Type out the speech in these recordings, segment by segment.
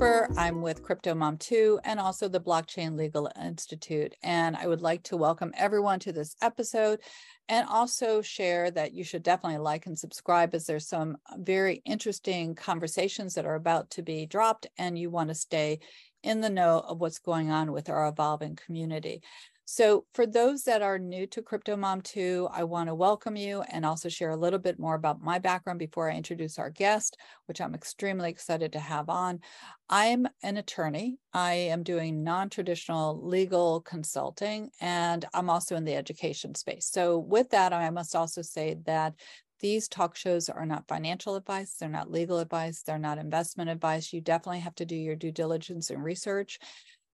I'm with Crypto Mom 2 and also the Blockchain Legal Institute. And I would like to welcome everyone to this episode and also share that you should definitely like and subscribe as there's some very interesting conversations that are about to be dropped and you want to stay in the know of what's going on with our evolving community. So for those that are new to Crypto Mom 2, I want to welcome you and also share a little bit more about my background before I introduce our guest, which I'm extremely excited to have on. I'm an attorney. I am doing non-traditional legal consulting and I'm also in the education space. So with that, I must also say that these talk shows are not financial advice, they're not legal advice, they're not investment advice. You definitely have to do your due diligence and research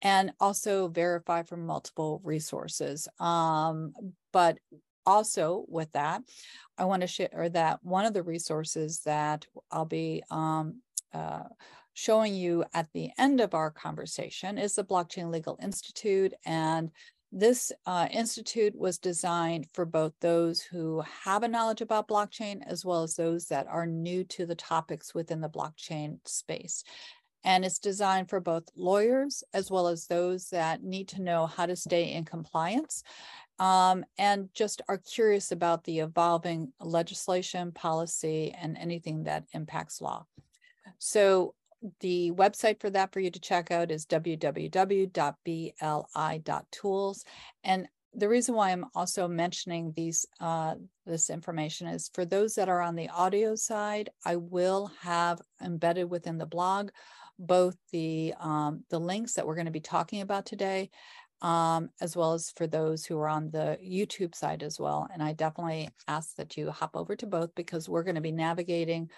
and also verify from multiple resources. Um, but also with that, I want to share that one of the resources that I'll be um, uh, showing you at the end of our conversation is the Blockchain Legal Institute. And this uh, institute was designed for both those who have a knowledge about blockchain as well as those that are new to the topics within the blockchain space and it's designed for both lawyers as well as those that need to know how to stay in compliance um, and just are curious about the evolving legislation, policy, and anything that impacts law. So the website for that for you to check out is www.bli.tools. And the reason why I'm also mentioning these uh, this information is for those that are on the audio side, I will have embedded within the blog both the um, the links that we're going to be talking about today, um, as well as for those who are on the YouTube side as well. And I definitely ask that you hop over to both because we're going to be navigating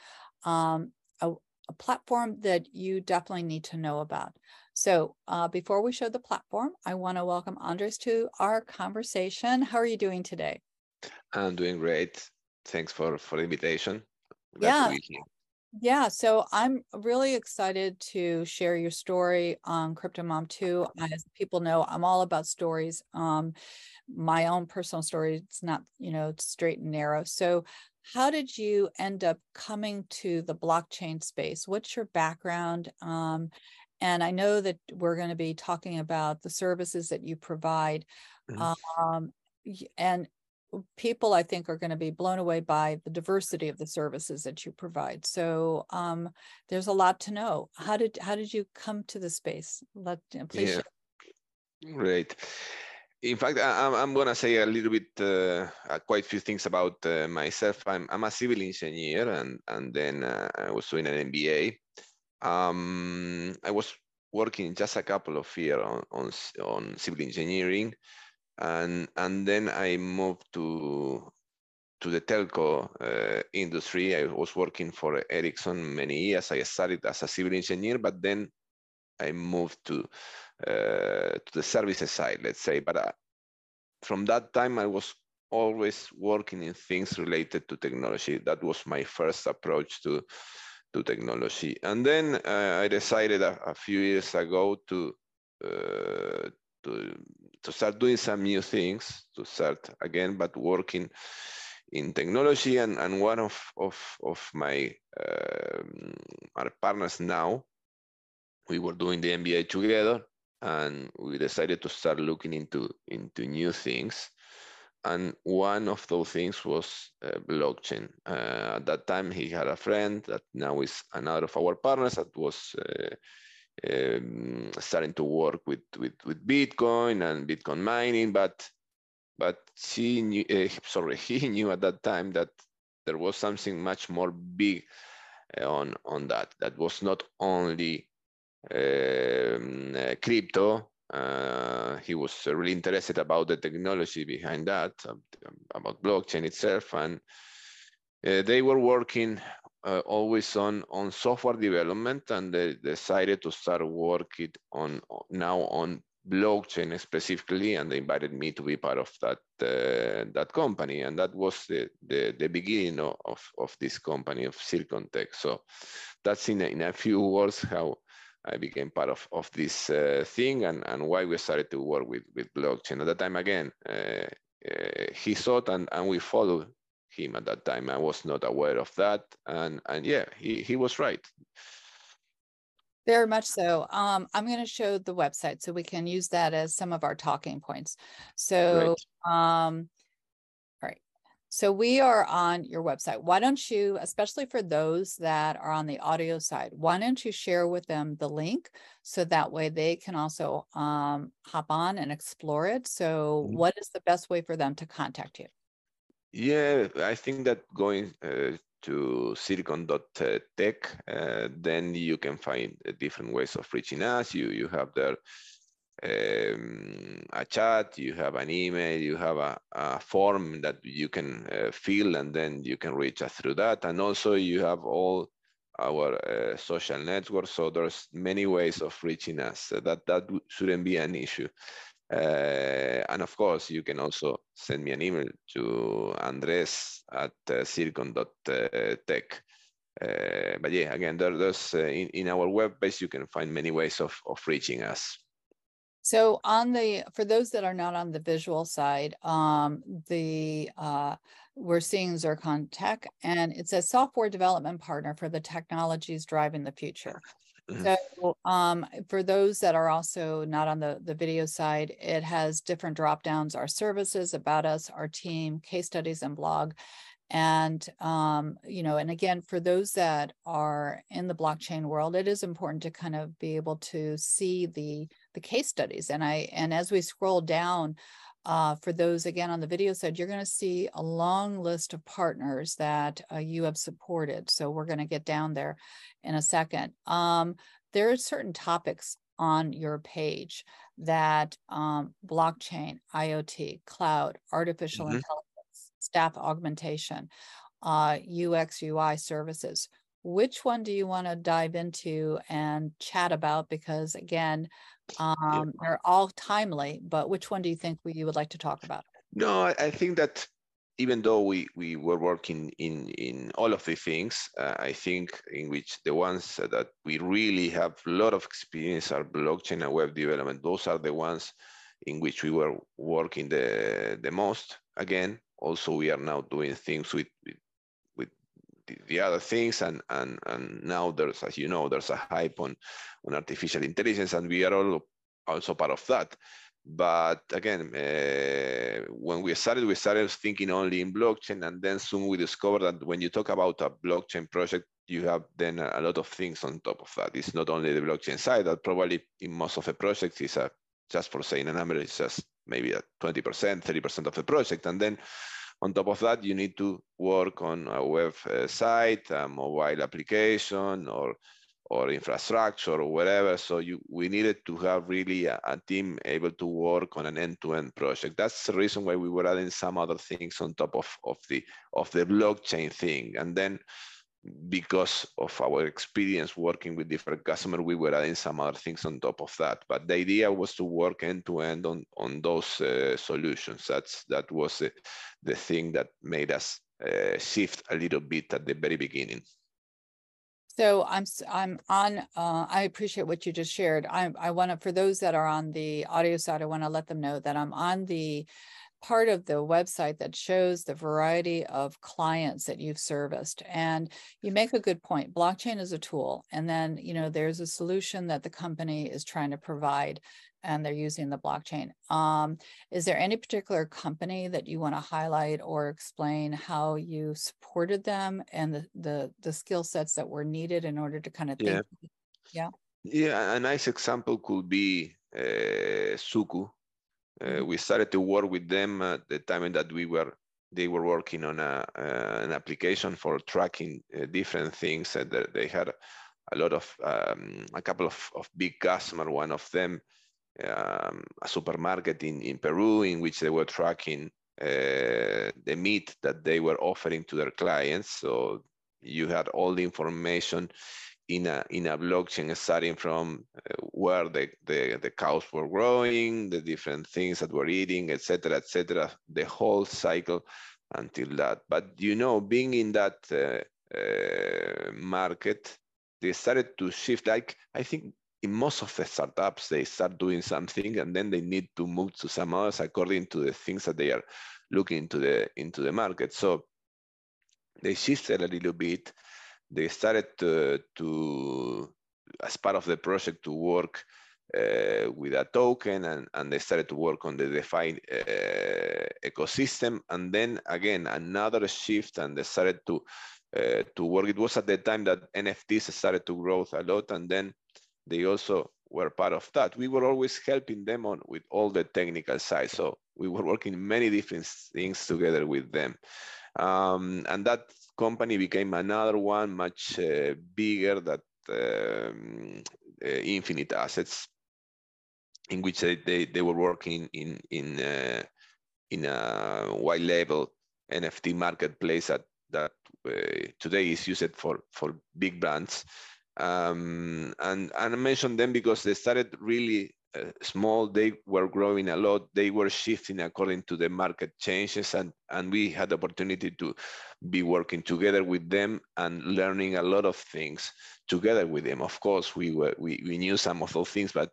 um, a, a, platform that you definitely need to know about. So uh, before we show the platform, I want to welcome Andres to our conversation. How are you doing today? I'm doing great. Thanks for for the invitation. Glad yeah. Yeah, so I'm really excited to share your story on Crypto Mom 2. As people know, I'm all about stories. Um, my own personal story, it's not, you know, straight and narrow. So how did you end up coming to the blockchain space? What's your background? Um, and I know that we're going to be talking about the services that you provide. Mm-hmm. Um, and people I think are going to be blown away by the diversity of the services that you provide. So um, there's a lot to know. How did how did you come to the space? Let please. Yeah. Share. Great. In fact, I, I'm going to say a little bit, uh, uh, quite a few things about uh, myself. I'm, I'm a civil engineer, and and then uh, I was doing an MBA. Um, I was working just a couple of years on, on on civil engineering and and then I moved to to the telco uh, industry. I was working for Ericsson many years. I started as a civil engineer, but then I moved to uh, to the services side, let's say. But uh, from that time, I was always working in things related to technology. That was my first approach to to technology. And then uh, I decided a, a, few years ago to uh, to to start doing some new things, to start again, but working in technology. And, and one of, of, of my um, our partners now, we were doing the MBA together and we decided to start looking into, into new things. And one of those things was uh, blockchain. Uh, at that time, he had a friend that now is another of our partners that was uh, um, starting to work with, with, with Bitcoin and Bitcoin mining, but but she knew, uh, sorry, he knew at that time that there was something much more big uh, on on that. That was not only um, uh, crypto. Uh, he was really interested about the technology behind that, about blockchain itself, and uh, they were working uh, always on on software development and they decided to start working on now on blockchain specifically and they invited me to be part of that uh, that company and that was the the, the beginning of, of this company of Zircon Tech so that's in a, in a few words how I became part of, of this uh, thing and, and why we started to work with, with blockchain. At that time, again, uh, uh, he thought and, and we followed him at that time. I was not aware of that, and and yeah, he he was right. Very much so. Um, I'm going to show the website so we can use that as some of our talking points. So, um, all right. So we are on your website. Why don't you, especially for those that are on the audio side, why don't you share with them the link so that way they can also um, hop on and explore it. So, mm-hmm. what is the best way for them to contact you? Yeah, I think that going uh, to zircon.tech, uh, then you can find uh, different ways of reaching us. You you have there um, a chat, you have an email, you have a, a form that you can uh, fill, and then you can reach us through that. And also you have all our uh, social networks. So there's many ways of reaching us. that that shouldn't be an issue. Uh, and of course, you can also send me an email to andres at uh, zircon.tech. Uh, but yeah, again, there, there's uh, in, in our web page, you can find many ways of, of reaching us. So on the, for those that are not on the visual side, um, the, uh, we're seeing Zircon Tech and it's a software development partner for the technologies driving the future. So um, for those that are also not on the, the video side, it has different drop downs, our services, about us, our team, case studies and blog. And, um, you know, and again, for those that are in the blockchain world, it is important to kind of be able to see the, the case studies. And I, and as we scroll down, uh, for those again on the video side, you're going to see a long list of partners that uh, you have supported. So we're going to get down there in a second. Um, there are certain topics on your page that um, blockchain, IoT, cloud, artificial mm-hmm. intelligence, staff augmentation, uh, UX, UI services. Which one do you want to dive into and chat about? Because again, um, they're all timely, but which one do you think we, you would like to talk about? No, I think that even though we, we were working in, in all of the things, uh, I think in which the ones that we really have a lot of experience are blockchain and web development. Those are the ones in which we were working the, the most. Again, also we are now doing things with, with the, the, other things and, and, and now there's, as you know, there's a hype on, on artificial intelligence and we are all also part of that. But again, uh, when we started, we started thinking only in blockchain, and then soon we discovered that when you talk about a blockchain project, you have then a lot of things on top of that. It's not only the blockchain side that probably in most of the projects is a just for saying a number, it's just maybe a 20%, 30% of the project, and then on top of that, you need to work on a web uh, a mobile application, or or infrastructure or whatever. So you, we needed to have really a, a, team able to work on an end-to-end project. That's the reason why we were adding some other things on top of, of the of the blockchain thing. And then because of our experience working with different customers, we were adding some other things on top of that. But the idea was to work end to end on on those uh, solutions. That's that was uh, the thing that made us uh, shift a little bit at the very beginning. So I'm I'm on. Uh, I appreciate what you just shared. I I want to for those that are on the audio side, I want to let them know that I'm on the part of the website that shows the variety of clients that you've serviced and you make a good point blockchain is a tool and then you know there's a solution that the company is trying to provide and they're using the blockchain. Um, is there any particular company that you want to highlight or explain how you supported them and the the, the skill sets that were needed in order to kind of think? Yeah. Yeah. Yeah, a nice example could be uh, Suku. Uh. We started to work with them at the time that we were they were working on a, uh, an application for tracking uh, different things. And they had a lot of um, a couple of, of big customers. One of them um, a supermarket in, in Peru in which they were tracking uh, the meat that they were offering to their clients. So you had all the information in a in a blockchain starting from uh, where the, the the cows were growing, the different things that were eating, etc., etc. The whole cycle until that. But you know, being in that uh, uh, market, they started to shift. Like I think in most of the startups, they start doing something and then they need to move to some others according to the things that they are looking into the into the market. So they shifted a little bit. They started to, to as part of the project to work uh, with a token and, and they started to work on the DeFi uh, ecosystem. And then again, another shift and they started to, uh, to work. It was at the time that NFTs started to grow a lot. And then they also were part of that. We were always helping them on with all the technical side. So we were working many different things together with them. Um, and that company became another one much uh, bigger that um, uh, Infinite Assets in which they, they, they were working in in uh, in a white label NFT marketplace that that uh, today is used for for big brands. Um, and, and I mentioned them because they started really small. They were growing a lot. They were shifting according to the market changes, and and we had the opportunity to be working together with them and learning a lot of things together with them. Of course, we were we, we knew some of those things, but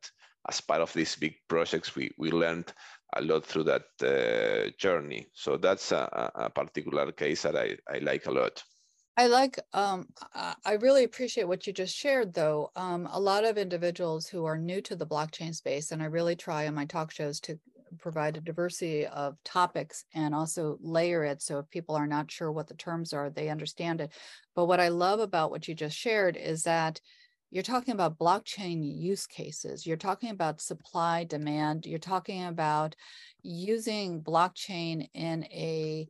as part of these big projects, we, we learned a lot through that uh, journey. So that's a, a, particular case that I, I like a lot. I like, um, I really appreciate what you just shared though. Um, a lot of individuals who are new to the blockchain space, and I really try on my talk shows to provide a diversity of topics and also layer it. So if people are not sure what the terms are, they understand it. But what I love about what you just shared is that you're talking about blockchain use cases. You're talking about supply demand. You're talking about using blockchain in a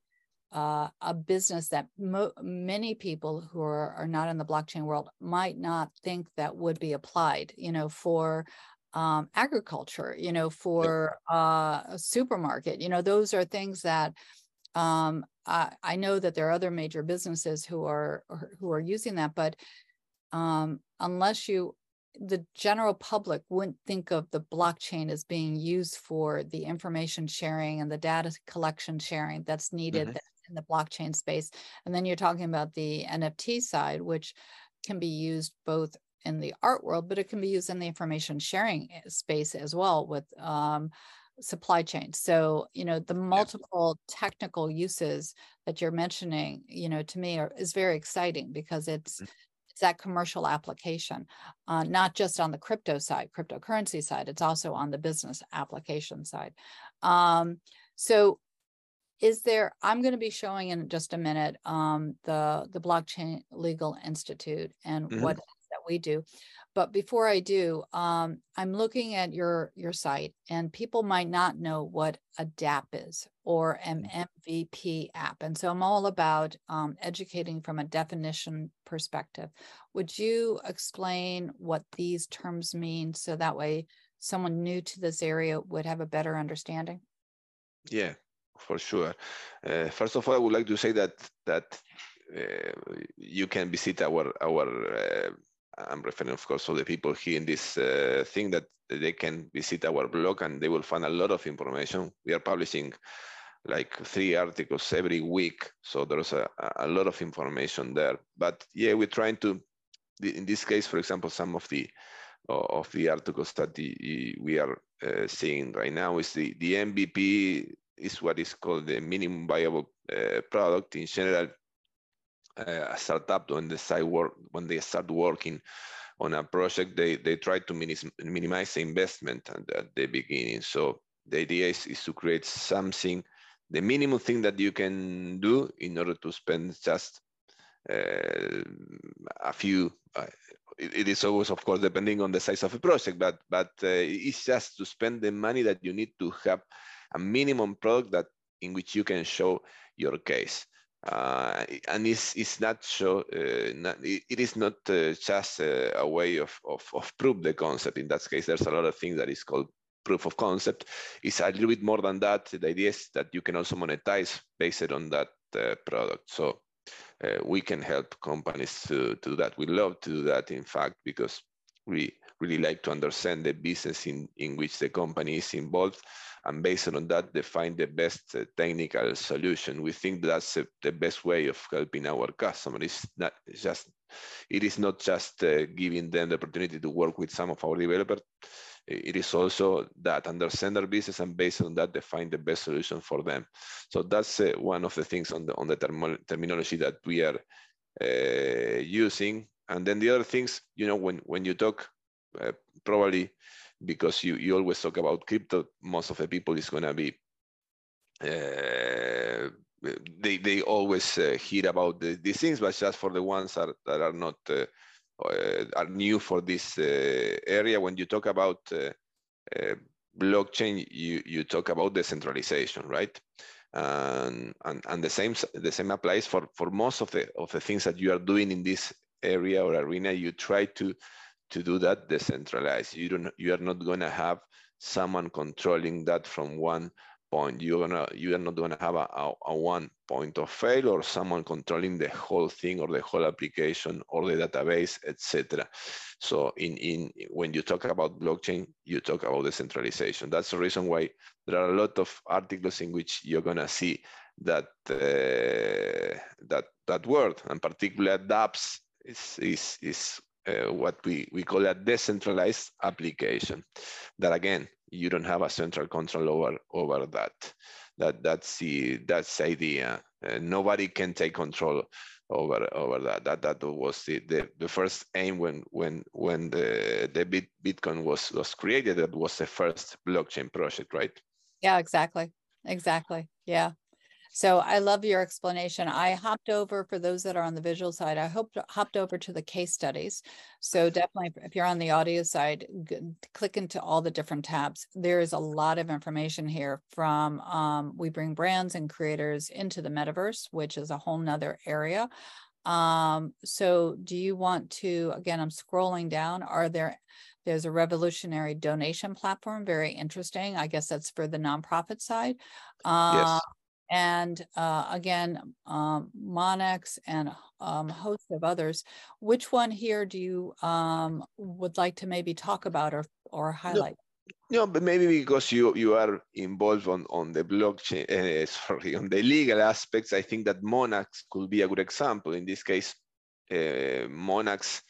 uh, a business that mo- many people who are, are not in the blockchain world might not think that would be applied. You know, for um, agriculture. You know, for uh, a supermarket. You know, those are things that um, I, I know that there are other major businesses who are who are using that, but um, unless you the general public wouldn't think of the blockchain as being used for the information sharing and the data collection sharing that's needed mm-hmm. In the blockchain space. And then you're talking about the nft side which can be used both in the art world but it can be used in the information sharing eh, space as well with um, supply chain. So you know the multiple technical uses that you're mentioning you know to me are, is very exciting because it's mm-hmm. that commercial application, uh, not just on the crypto side, cryptocurrency side, it's also on the business application side. Um, so is there, I'm going to be showing in just a minute um, the, the Blockchain Legal Institute and mm-hmm. what that we do. But before I do, um, I'm looking at your your site, and people might not know what a dApp is or an MVP mm. app, and so I'm all about um, educating from a definition perspective. Would you explain what these terms mean, so that way someone new to this area would have a better understanding? Yeah, for sure. Uh, first of all, I would like to say that that uh, you can visit our our uh, I'm referring, of course, to the people here in this uh, thing that they can visit our blog and they will find a lot of information. We are publishing like three articles every week, so there's a, a lot of information there. But yeah, we're trying to, in this case, for example, some of the of the articles that the, we are uh, seeing right now is the the MVP is what is called the minimum viable uh, product. In general, uh, a startup when they start work when they start working on a project, they they try to minimize the investment at, at the beginning. So the idea is, is to create something, the minimum thing that you can do in order to spend just uh, a few. Uh, it, it is always, of course, depending on the size of a project, but but uh, it's just to spend the money that you need to have a minimum product that in which you can show your case. Uh, and it's, it's not so uh, not, it, is not uh, just a way of, of, of prove the concept. In that case there's a lot of things that is called proof of concept. It's a little bit more than that. The idea is that you can also monetize based on that uh, product. So uh, we can help companies to, to do that. We love to do that in fact because we really like to understand the business in, in which the company is involved and based on that define the best uh, technical solution. We think that's uh, the best way of helping our customers it's not just it is not just uh, giving them the opportunity to work with some of our developers. It is also that understand their business and based on that define the best solution for them. So that's one of the things on the on the term- terminology that we are using. And then the other things, you know, when when you talk, probably because you you always talk about crypto, most of the people is gonna be. Uh, they they always uh, hear about the, these things, but just for the ones that, that are not uh, uh, are new for this uh, area, when you talk about blockchain, you you talk about decentralization, right? And, and and the same the same applies for for most of the of the things that you are doing in this area or arena. You try to to do that decentralized. You don't you are not going to have someone controlling that from one point. You're gonna you are not gonna have a, a, a, one point of fail or someone controlling the whole thing or the whole application or the database, etc. So in in when you talk about blockchain, you talk about decentralization. That's the reason why there are a lot of articles in which you're gonna see that uh, that that word, and particularly dApps is is is uh, what we, we call a decentralized application that again you don't have a central control over over that. That that's the that's idea. Uh, nobody can take control over over that. That that was the, the, the first aim when when when the the Bit, Bitcoin was was created. That was the first blockchain project, right? Yeah, exactly, exactly. Yeah. So I love your explanation. I hopped over for those that are on the visual side. I hope hopped over to the case studies. So definitely, if you're on the audio side, click into all the different tabs. There is a lot of information here from um, we bring brands and creators into the metaverse, which is a whole nother area. Um, so do you want to, again, I'm scrolling down. Are there, there's a revolutionary donation platform, very interesting. I guess that's for the nonprofit side. Uh, yes and uh, again, um, Monax and um, a host of others. Which one here do you um, would like to maybe talk about or or highlight? No, no but maybe because you you are involved on on the blockchain, uh, sorry, on the legal aspects. I think that Monax could be a good example. In this case, uh, Monax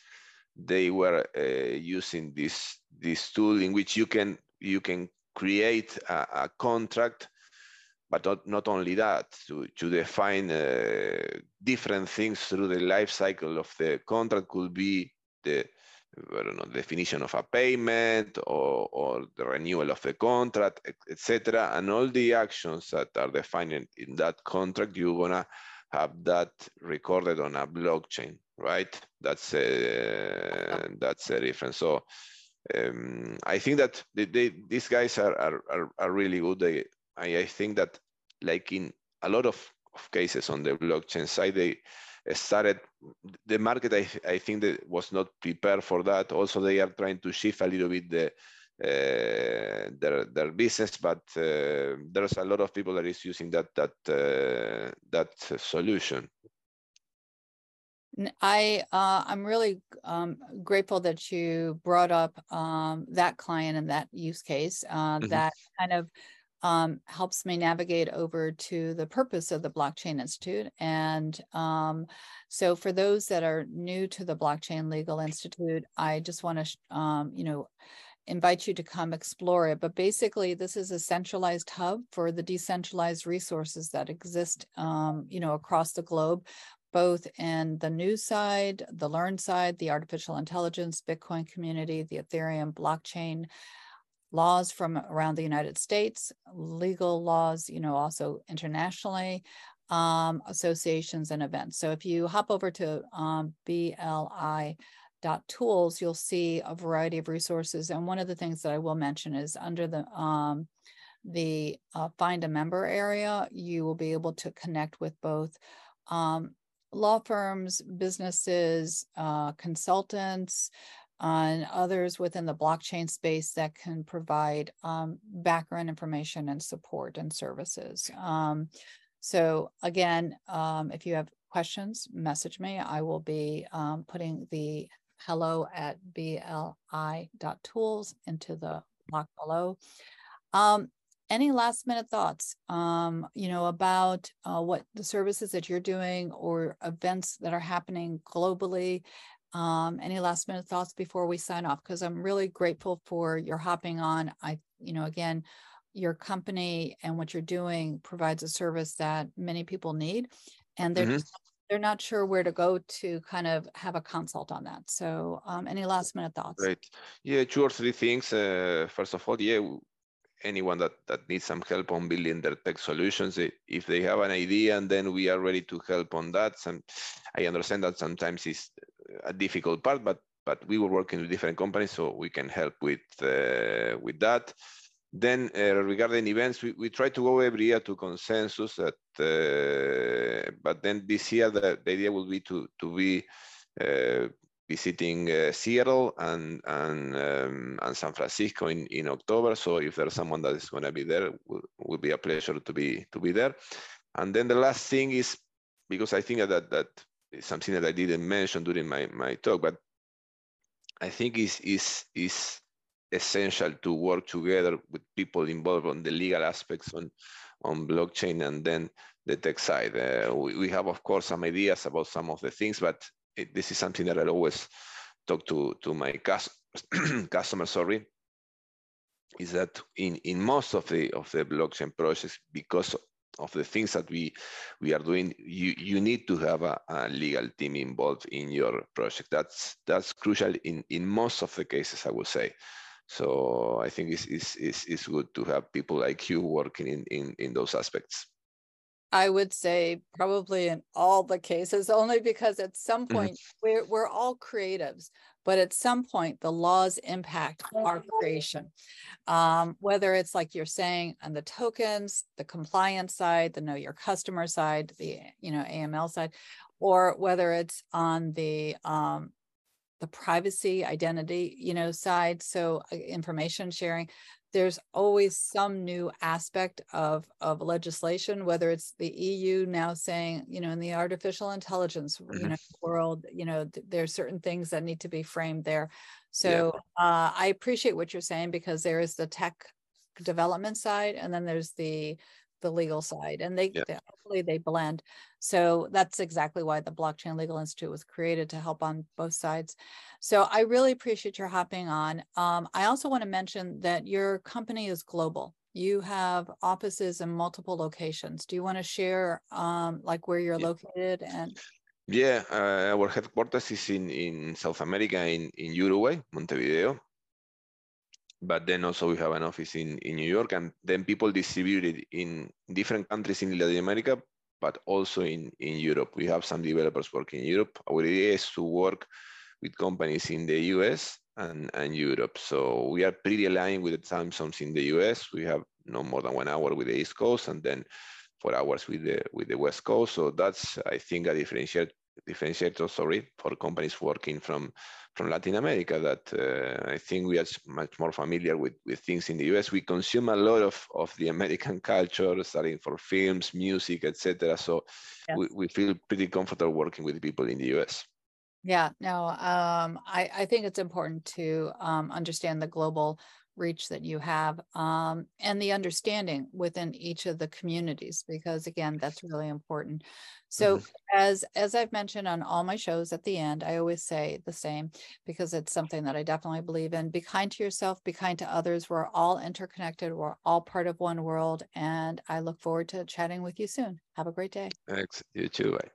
they were uh, using this this tool in which you can you can create a, a contract but not, not only that, to, to define uh, different things through the life cycle of the contract could be the I don't know, definition of a payment or, or the renewal of the contract, etc. And all the actions that are defined in, that contract, you're gonna have that recorded on a blockchain, right? That's a, that's a difference. So um, I think that they, they, these guys are, are, are, really good. They, I, I think that like in a lot of, of cases on the blockchain side, they started the market I, I think that was not prepared for that also they are trying to shift a little bit the uh, their their business but uh, there's a lot of people that is using that that uh, that solution I uh, I'm really um, grateful that you brought up um, that client and that use case. Uh, mm-hmm. That kind of um, helps me navigate over to the purpose of the Blockchain Institute. And um, so for those that are new to the Blockchain Legal Institute, I just want to, um, you know, invite you to come explore it. But basically, this is a centralized hub for the decentralized resources that exist, um, you know, across the globe, both in the news side, the learn side, the artificial intelligence, Bitcoin community, the Ethereum blockchain laws from around the United States, legal laws, you know, also internationally, um, associations and events. So if you hop over to um, BLI dot tools you'll see a variety of resources and one of the things that i will mention is under the um, the uh, find a member area you will be able to connect with both um, law firms businesses uh, consultants on others within the blockchain space that can provide um, background information and support and services. Um, so again, um, if you have questions, message me. I will be um, putting the hello at bli.tools into the block below. Um, any last minute thoughts, um, you know, about uh, what the services that you're doing or events that are happening globally um, any last minute thoughts before we sign off? Because I'm really grateful for your hopping on. I, you know, again, your company and what you're doing provides a service that many people need, and they're mm-hmm. they're not sure where to go to kind of have a consult on that. So um, any last minute thoughts? Right. Yeah, two or three things. Uh, first of all, yeah, anyone that, that needs some help on building their tech solutions, if they have an idea and then we are ready to help on that. Some, I understand that sometimes it's a difficult part, but but we were working with different companies, so we can help with uh, with that. Then uh, regarding events, we, we try to go every year to consensus. Uh, but then this year the, the, idea will be to to be uh, visiting uh, Seattle and and um, and San Francisco in, in October. So if there's someone that is going to be there, will will be a pleasure to be to be there. And then the last thing is because I think that that something that I didn't mention during my my talk, but I think is is is essential to work together with people involved on the legal aspects on on blockchain and then the tech side. Uh, we, we, have, of course, some ideas about some of the things, but it, this is something that I always talk to to my cus customers. Sorry, is that in in most of the of the blockchain projects, because of the things that we we are doing, you you need to have a, a, legal team involved in your project. That's that's crucial in in most of the cases, I would say. So I think it's, it's, it's, it's good to have people like you working in, in, in those aspects. I would say probably in all the cases, only because at some mm-hmm. point mm-hmm. we're, we're all creatives, but at some point the laws impact our creation. Um, whether it's like you're saying on the tokens, the compliance side, the know your customer side, the you know AML side, or whether it's on the um, the privacy identity you know side so uh, information sharing there's always some new aspect of of legislation whether it's the eu now saying you know in the artificial intelligence mm-hmm. you know world you know th- there's certain things that need to be framed there so yeah. uh, i appreciate what you're saying because there is the tech development side and then there's the the legal side and they, yeah. they hopefully they blend. So that's exactly why the blockchain legal institute was created to help on both sides. So i really appreciate your hopping on. Um, i also want to mention that your company is global. You have offices in multiple locations. Do you want to share um, like where you're yeah. located and yeah uh, our headquarters is in in south america in in uruguay montevideo but then also we have an office in, in New York, and then people distributed in different countries in Latin America, but also in, in Europe. We have some developers working in Europe. Our idea is to work with companies in the US and, and Europe. So we are pretty aligned with the time zones in the US. We have no more than one hour with the East Coast and then four hours with the with the West Coast. So that's I think a differentiator differentiator sorry for companies working from from Latin America that uh, I think we are much more familiar with, with things in the US. We consume a lot of, of the American culture, starting for films, music, etc. So yes. we, we feel pretty comfortable working with people in the US. Yeah, no, um, I, I think it's important to um, understand the global reach that you have um, and the understanding within each of the communities because again that's really important. So mm-hmm. as as i've mentioned on all my shows at the end i always say the same because it's something that i definitely believe in. Be kind to yourself be kind to others. We're all interconnected. We're all part of one world and i look forward to chatting with you soon. Have a great day. Thanks. You too. Bye.